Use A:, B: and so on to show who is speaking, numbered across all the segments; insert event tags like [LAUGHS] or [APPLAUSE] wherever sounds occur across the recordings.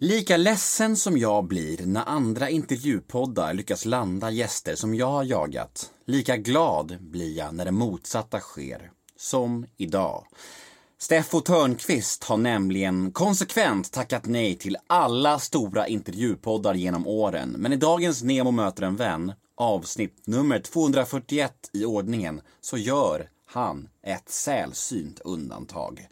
A: Lika ledsen som jag blir när andra intervjupoddar lyckas landa gäster som jag har jagat, lika glad blir jag när det motsatta sker. Som idag. Steffo Törnqvist har nämligen konsekvent tackat nej till alla stora intervjupoddar genom åren. Men i dagens Nemo möter en vän, avsnitt nummer 241 i ordningen, så gör han ett sällsynt undantag.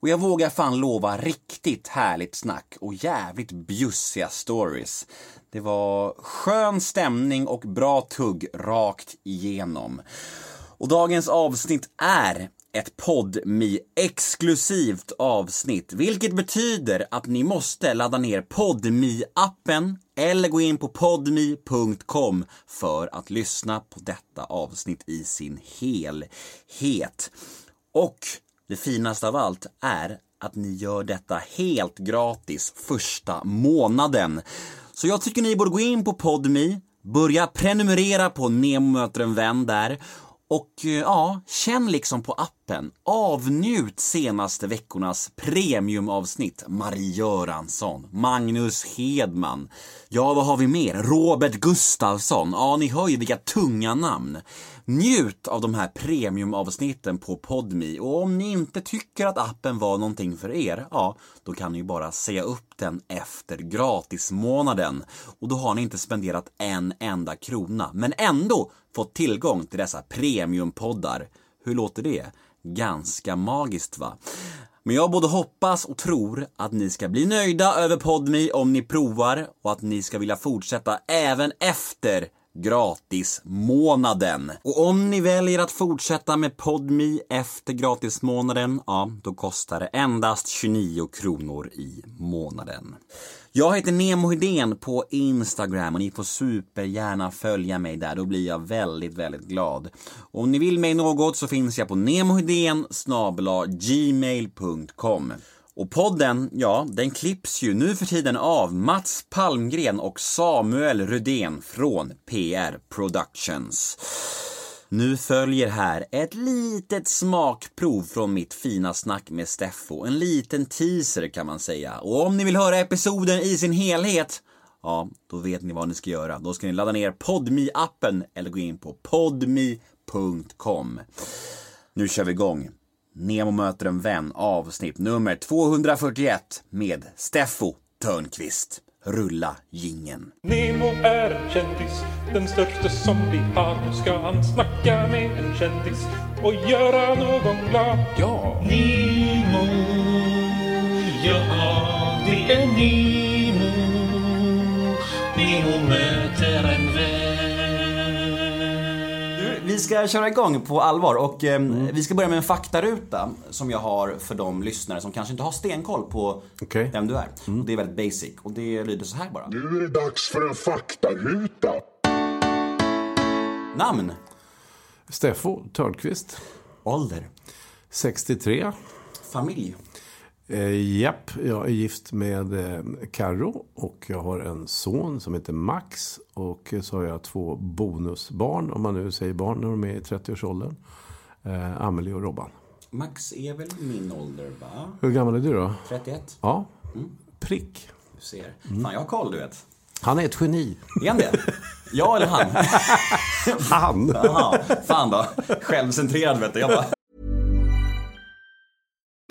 A: Och jag vågar fan lova riktigt härligt snack och jävligt bjussiga stories. Det var skön stämning och bra tugg rakt igenom. Och dagens avsnitt är ett podmi exklusivt avsnitt, vilket betyder att ni måste ladda ner podmi appen eller gå in på podmi.com för att lyssna på detta avsnitt i sin helhet. Och det finaste av allt är att ni gör detta helt gratis första månaden. Så jag tycker ni borde gå in på Podmi, börja prenumerera på Nemo möter en vän där och eh, ja, känn liksom på appen. Avnjut senaste veckornas premiumavsnitt. Marie Göransson, Magnus Hedman. Ja, vad har vi mer? Robert Gustafsson. Ja, ni hör ju vilka tunga namn. Njut av de här premiumavsnitten på Podmi och om ni inte tycker att appen var någonting för er, ja, då kan ni ju bara säga upp den efter gratismånaden. Och då har ni inte spenderat en enda krona, men ändå fått tillgång till dessa premiumpoddar. Hur låter det? Ganska magiskt va? Men jag både hoppas och tror att ni ska bli nöjda över Podmi om ni provar och att ni ska vilja fortsätta även efter gratismånaden. Och om ni väljer att fortsätta med Podmi efter gratismånaden, ja, då kostar det endast 29 kronor i månaden. Jag heter Nemo Hedén på Instagram och ni får supergärna följa mig där. Då blir jag väldigt, väldigt glad. Och om ni vill mig något så finns jag på nemohedén gmail.com. Och podden, ja, den klipps ju nu för tiden av Mats Palmgren och Samuel Rudén från PR Productions. Nu följer här ett litet smakprov från mitt fina snack med Steffo. En liten teaser kan man säga. Och om ni vill höra episoden i sin helhet, ja, då vet ni vad ni ska göra. Då ska ni ladda ner podmi appen eller gå in på podmi.com. Nu kör vi igång. Nemo möter en vän avsnitt nummer 241 med Steffo Törnqvist. Rulla gingen.
B: Nemo är en kändis, den största som vi har. Nu ska han snacka med en kändis och göra någon glad. Ja!
C: Nemo, ja det är Nemo. Nemo möter
A: Vi ska köra igång på allvar och eh, vi ska börja med en faktaruta som jag har för de lyssnare som kanske inte har stenkoll på
D: Okej.
A: vem du är. Och det är väldigt basic och det lyder så här bara.
E: Nu är det dags för en faktaruta.
A: Namn,
D: Steffo Törnqvist,
A: ålder,
D: 63.
A: familj,
D: Eh, japp, jag är gift med eh, Karo och jag har en son som heter Max. Och så har jag två bonusbarn, om man nu säger barn när de är i 30-årsåldern. Eh, Amelie och Robban.
A: Max är väl min ålder va?
D: Hur gammal är du då?
A: 31?
D: Ja, prick.
A: Du ser. Fan jag har koll du vet.
D: Han är ett geni.
A: Är han det? Jag eller han? [LAUGHS]
D: Han!
A: Jaha, fan då. Självcentrerad vet du. Jag bara...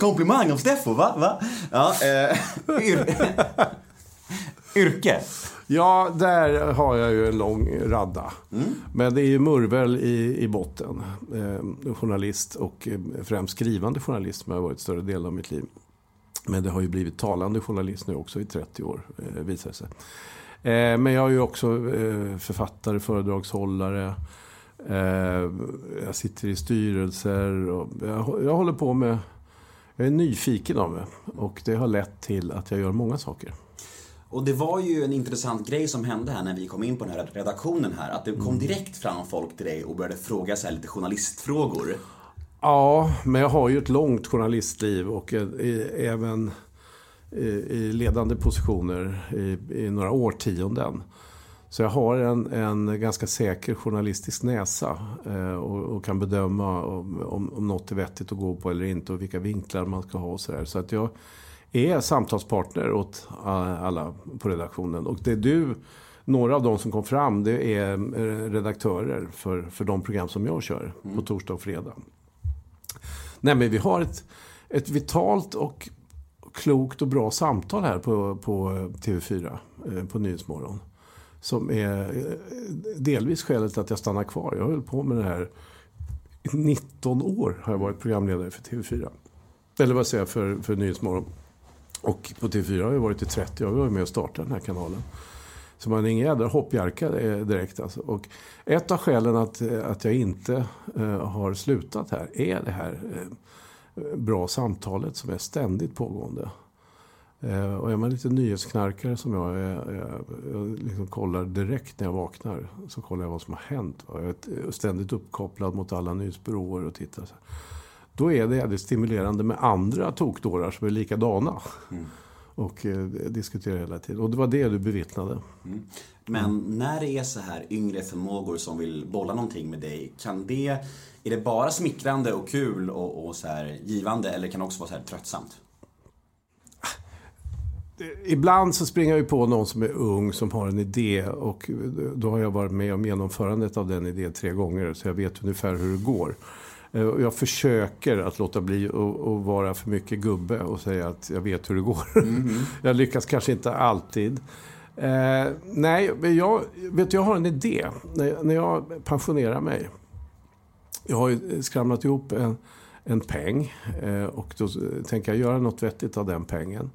A: Komplimang av Steffo, va? va? Ja, eh, yr... Yrke?
D: Ja, där har jag ju en lång radda. Men det är ju murvel i, i botten. Eh, journalist och eh, främst skrivande journalist som jag har varit större delen av mitt liv. Men det har ju blivit talande journalist nu också i 30 år, eh, visar det sig. Eh, men jag är ju också eh, författare, föredragshållare. Eh, jag sitter i styrelser och jag, jag håller på med jag är nyfiken av mig och det har lett till att jag gör många saker.
A: Och det var ju en intressant grej som hände här när vi kom in på den här redaktionen här. Att det kom direkt fram folk till dig och började fråga så lite journalistfrågor.
D: Ja, men jag har ju ett långt journalistliv och även i, ledande positioner i, i några årtionden. Så jag har en, en ganska säker journalistisk näsa eh, och, och kan bedöma om, om, om något är vettigt att gå på eller inte och vilka vinklar man ska ha och sådär. Så att jag är samtalspartner åt eh, alla på redaktionen. Och det är du, några av de som kom fram, det är eh, redaktörer för, för de program som jag kör på torsdag och fredag. Nej, men vi har ett, ett vitalt och klokt och bra samtal här på, på TV4, eh, på Nyhetsmorgon. Som är eh, delvis skälet till att jag stannar kvar. Jag har hållit på med det här i 19 år har jag varit programledare för TV4. Eller vad säger jag, för, för Nyhetsmorgon. Och på TV4 har jag varit i 30 år. Jag var med och startade den här kanalen. Så man är ingen jädra hoppjerka eh, direkt alltså. Och ett av skälen att, eh, att jag inte eh, har slutat här är det här eh, bra samtalet som är ständigt pågående. Eh, och är man lite nyhetsknarkare som jag, jag, jag, jag liksom kollar direkt när jag vaknar. Så kollar jag vad som har hänt. Jag är ständigt uppkopplad mot alla nyhetsbyråer och tittar. Då är det jävligt stimulerande med andra tokdårar som är likadana. Och eh, diskuterar hela tiden. Och det var det du bevittnade.
A: Men när det är så här yngre förmågor som vill bolla någonting med dig, kan det, är det bara smickrande och kul och, och så här givande eller kan det också vara så här tröttsamt?
D: Ibland så springer jag på någon som är ung som har en idé och då har jag varit med om genomförandet av den idén tre gånger så jag vet ungefär hur det går. Eh, Jag försöker att låta bli att vara för mycket gubbe och säga att jag vet hur det går. [LAUGHS] jag lyckas kanske inte alltid. Eh, nej, jag, vet, du, jag har en idé. När, när jag pensionerar mig jag har ju skramlat ihop en, en peng eh, och då tänker jag göra något vettigt av den pengen.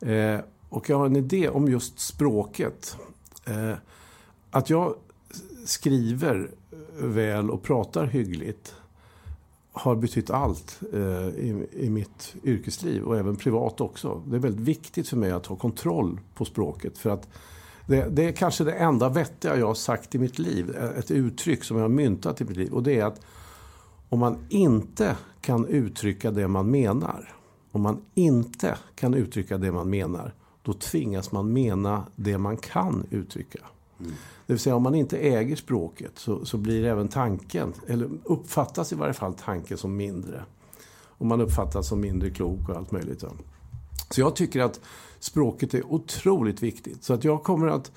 D: Eh, och jag har en idé om just språket. Eh, att jag skriver väl och pratar hyggligt har betytt allt eh, i, i mitt yrkesliv och även privat också. Det är väldigt viktigt för mig att ha kontroll på språket. För att det, det är kanske det enda vettiga jag har sagt i mitt liv. Ett uttryck som jag har myntat i mitt liv. Och det är att om man inte kan uttrycka det man menar. Om man inte kan uttrycka det man menar. Då tvingas man mena det man kan uttrycka. Det vill säga om man inte äger språket så, så blir även tanken, eller uppfattas i varje fall tanken som mindre. Och man uppfattas som mindre klok och allt möjligt. Så jag tycker att språket är otroligt viktigt. Så att jag kommer att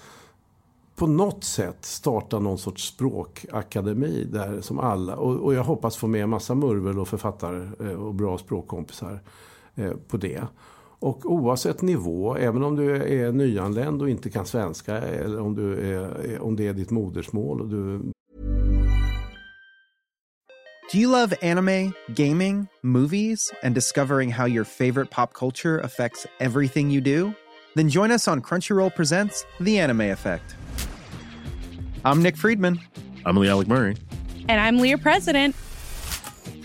D: på något sätt starta någon sorts språkakademi där som alla, och, och jag hoppas få med en massa murvel och författare eh, och bra språkkompisar på det. Och oavsett nivå, även om du är nyanländ och inte kan svenska eller om, du är, om det är ditt modersmål och du
F: Do you love anime, gaming, movies, and discovering how your favorite pop culture affects everything you do? Then join us on Crunchyroll Presents The Anime Effect. I'm Nick Friedman.
G: I'm Lee Alec Murray.
H: And I'm Leah President.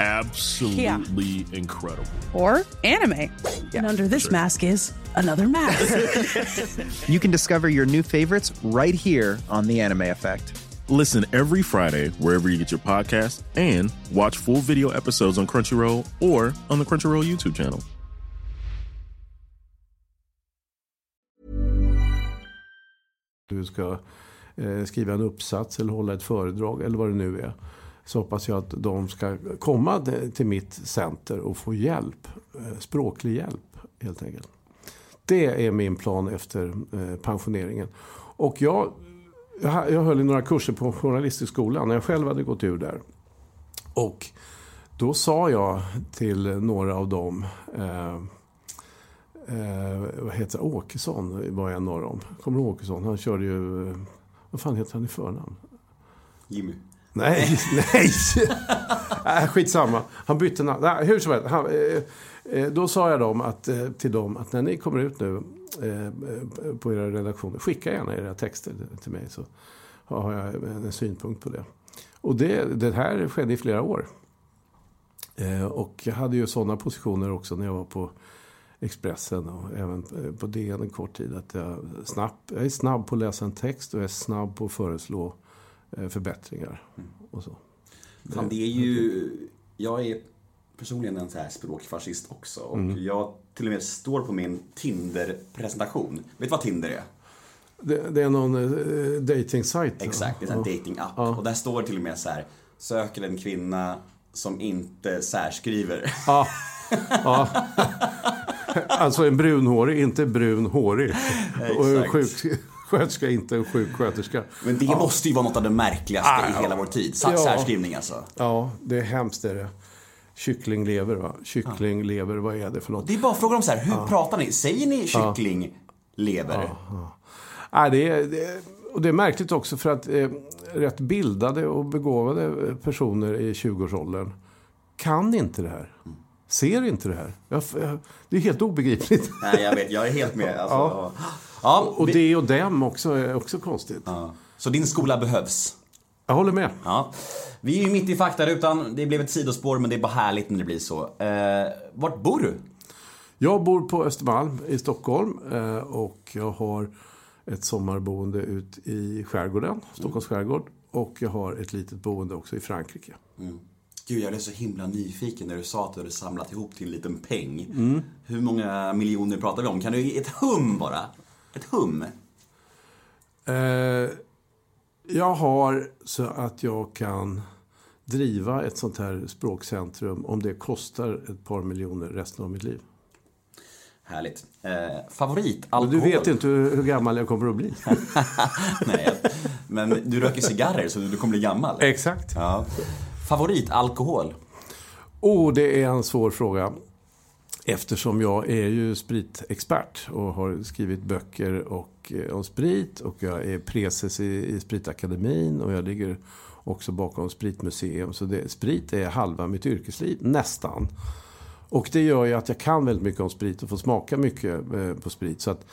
G: absolutely incredible.
H: Or anime. And under this mask is another mask. [LAUGHS] [LAUGHS]
F: you can discover your new favorites right here on The Anime Effect.
G: Listen every Friday wherever you get your podcast and watch full video episodes on Crunchyroll or on the Crunchyroll YouTube channel.
D: du ska eh, skriva en uppsats eller hålla ett föredrag eller vad det nu är. Så hoppas jag att de ska komma till mitt center och få hjälp. Eh, språklig hjälp helt enkelt. Det är min plan efter eh, pensioneringen. Och jag, jag höll i några kurser på Journalisthögskolan när jag själv hade gått ur där. Och då sa jag till några av dem eh, eh, vad heter det? Åkesson var en av dem. Kommer du ihåg Åkesson? Han körde ju... Eh, vad fan heter han i förnamn?
A: Jimmy.
D: Nej, [LAUGHS] nej. äh, skitsamma. Han bytte namn. Nej, hur som helst. Han, eh, eh, då sa jag dem att, eh, till dem att när ni kommer ut nu eh, på era redaktioner, skicka gärna era texter till mig så har jag en synpunkt på det. Och det, det här skedde i flera år. Eh, och jag hade ju sådana positioner också när jag var på Expressen och även eh, på DN en kort tid. Att jag, snabbt, jag är snabb på att läsa en text och jag är snabb på att föreslå förbättringar. Och så.
A: Fan, det är ju... Jag är personligen en så här språkfascist också. Och
D: Mm.
A: jag till och med står på min Tinder-presentation. Vet du vad Tinder är?
D: Det, det är någon eh, dating-sajt.
A: Exakt, det är en
D: Ja.
A: dating-app.
D: Ja.
A: Och där står till och med så här, söker en kvinna som inte särskriver.
D: Ja. ja. [LAUGHS] Alltså en brunhårig, inte brunhårig. Och
A: Exakt.
D: Sjuksköterska, inte en sjuksköterska.
A: Men det måste ju vara något av det märkligaste i hela vår tid. Sa-
D: Ja.
A: Särskrivning alltså.
D: Ja, det är hemskt är det. Kycklinglever, va? Kycklinglever, vad är det för något?
A: Det är bara frågan om så här, hur pratar ni? Säger ni kycklinglever?
D: Nej, det, är, det, och det är märkligt också för att eh, rätt bildade och begåvade personer i 20-årsåldern kan inte det här. Ser inte det här. Jag, jag, det är helt obegripligt.
A: Nej, jag vet, jag är helt med. [LAUGHS] Alltså,
D: Ja.
A: Ja.
D: Och
A: vi-
D: det och dem också är också konstigt.
A: Ja. Så din skola behövs?
D: Jag håller med.
A: Ja. Vi är ju mitt i faktarutan. Det blev ett sidospår, men det är bara härligt när det blir så. Eh, vart bor du?
D: Jag bor på Östermalm i Stockholm eh, och jag har ett sommarboende ut i skärgården, Stockholms skärgård. Och jag har ett litet boende också i Frankrike.
A: Gud, jag blev så himla nyfiken när du sa att du hade samlat ihop till en liten peng.
D: Mm.
A: Hur många miljoner pratar vi om? Kan du ge ett hum bara? Ett hum?
D: Eh, jag har så att jag kan driva ett sånt här språkcentrum om det kostar ett par miljoner resten av mitt liv.
A: Härligt. Eh, favoritalkohol?
D: du vet inte hur, hur gammal jag kommer att bli. [LAUGHS]
A: Nej, men du röker cigarrer så du kommer bli gammal.
D: Exakt.
A: Ja. Favoritalkohol?
D: Oh, det är en svår fråga. Eftersom jag är ju spritexpert och har skrivit böcker och, eh, om sprit och jag är preses i, i Spritakademin och jag ligger också bakom Spritmuseum. Så det, sprit är halva mitt yrkesliv, nästan. Och det gör ju att jag kan väldigt mycket om sprit och får smaka mycket eh, på sprit. Så att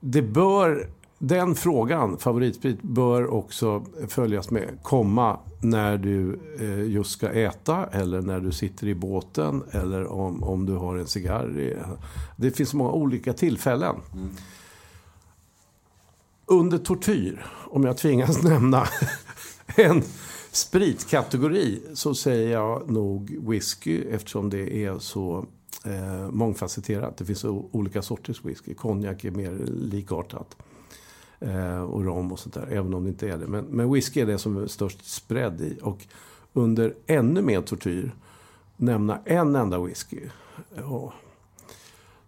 D: det bör, den frågan, favoritsprit, bör också följas med komma när du eh, just ska äta eller när du sitter i båten eller om, om du har en cigarr. Det finns många olika tillfällen. Under tortyr, om jag tvingas [LAUGHS] nämna en spritkategori så säger jag nog whisky eftersom det är så eh, mångfacetterat. Det finns olika sorters whisky. Konjak är mer likartat. Eh, och rom och sånt där, även om det inte är det. Men, men whisky är det som är störst spread i. Och under ännu mer tortyr, nämna en enda whisky. Ja,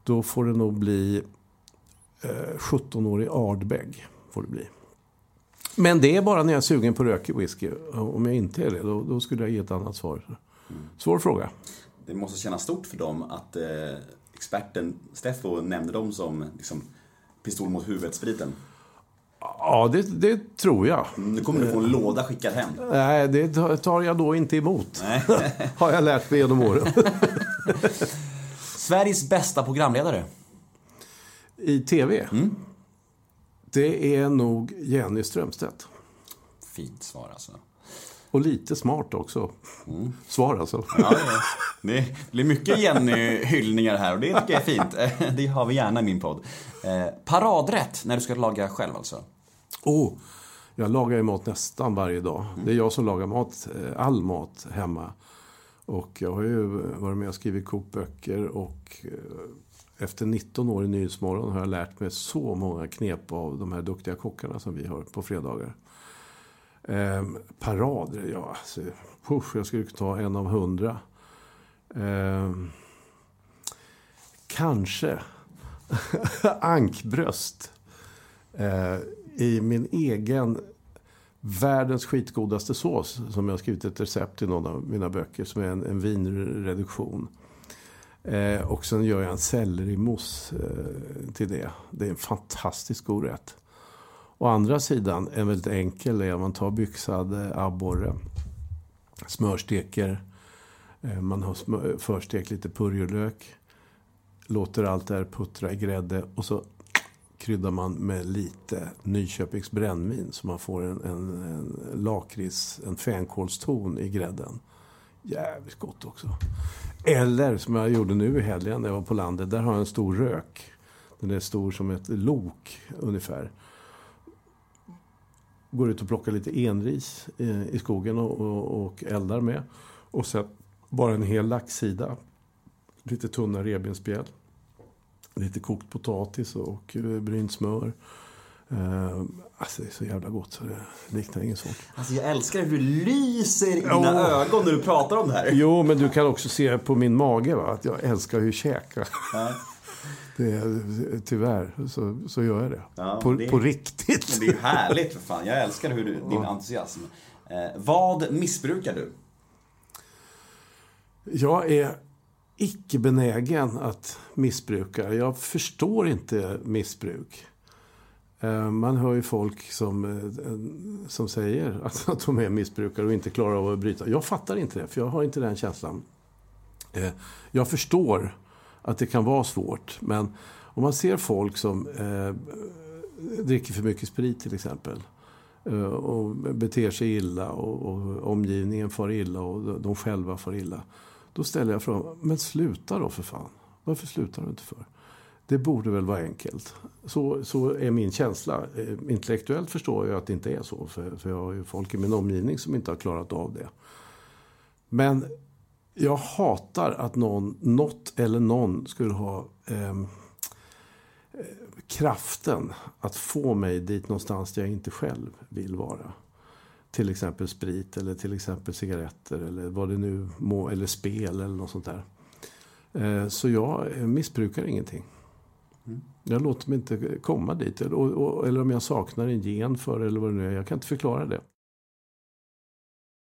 D: då får det nog bli eh, 17-årig Ardbeg. Får det bli. Men det är bara när jag är sugen på rökig whisky. Om jag inte är det, då, då skulle jag ge ett annat svar. Svår fråga.
A: Det måste kännas stort för dem att eh, experten Steffo nämnde dem som liksom, pistol mot huvudet-spriten.
D: Ja, det, det tror jag.
A: Nu kommer du få en låda skickad hem.
D: Nej, det tar- jag då inte emot.
A: Nej. [LAUGHS]
D: Har jag lärt mig genom åren. [LAUGHS]
A: Sveriges bästa programledare?
D: I tv? Det är nog Jenny Strömstedt.
A: Fint svar alltså.
D: Och lite smart också. Svar alltså.
A: Ja, det- blir mycket Jenny-hyllningar här och det tycker jag är fint. [LAUGHS] Det har vi gärna i min podd. Eh, paradrätt när du ska laga själv alltså?
D: Oh, jag lagar ju mat nästan varje dag. Det är jag som lagar mat, eh, all mat hemma. Och jag har ju varit med och skrivit kokböcker och eh, efter 19 år i Nyhetsmorgon har jag lärt mig så många knep av de här duktiga kockarna som vi har på fredagar. Eh, parader, ja alltså, push, jag skulle ta en av hundra. Eh, kanske [LAUGHS] ankbröst eh, i min egen världens skitgodaste sås som jag har skrivit ett recept i någon av mina böcker som är en, en vinreduktion. Eh, och sen gör jag en sellerimousse eh, till det. Det är en fantastiskt god rätt. Å andra sidan, en väldigt enkel är att man tar byxad eh, abborre, smörsteker, eh, man har smör, förstekt lite purjolök, låter allt det här puttra i grädde och så kryddar man med lite Nyköpings brännvin så man får en, en, en lakrits, en fänkålston i grädden. Jävligt gott också. Eller som jag gjorde nu i helgen när jag var på landet. Där har jag en stor rök. Den är stor som ett lok ungefär. Går ut och plockar lite enris i, i skogen och, och, och eldar med. Och sen bara en hel laxsida. Lite tunna revbensspjäll. Lite kokt potatis och eh, brynt smör. Uh, alltså det är så jävla gott så det liknar ingen sak.
A: Alltså jag älskar hur du lyser i dina oh. ögon när du pratar om det här.
D: Jo, men du kan också se på min mage va? att jag älskar ju käka. Ja. Det är, tyvärr så, så gör jag det. Ja, på,
A: det är,
D: på riktigt.
A: Det är härligt för fan. Jag älskar hur du, din ja. entusiasm. Eh, vad missbrukar du?
D: Jag är icke benägen att missbruka. Jag förstår inte missbruk. Eh, man hör ju folk som, eh, som säger att de är missbrukare och inte klarar av att bryta. Jag fattar inte det, för jag har inte den känslan. Eh, jag förstår att det kan vara svårt, men om man ser folk som eh, dricker för mycket sprit till exempel eh, och beter sig illa och, och omgivningen far illa och de själva far illa. Då ställer jag frågan, men sluta då för fan. Varför slutar du inte för? Det borde väl vara enkelt. Så, så är min känsla. Eh, intellektuellt förstår jag att det inte är så. För, för jag har ju folk i min omgivning som inte har klarat av det. Men jag hatar att någon, något eller någon skulle ha eh, kraften att få mig dit någonstans där jag inte själv vill vara. Till exempel sprit eller till exempel cigaretter eller vad det nu må, eller spel eller något sånt där. Eh, så jag missbrukar ingenting. Mm. Jag låter mig inte komma dit. Eller, eller om jag saknar en gen för eller vad det nu är. Jag kan inte förklara det.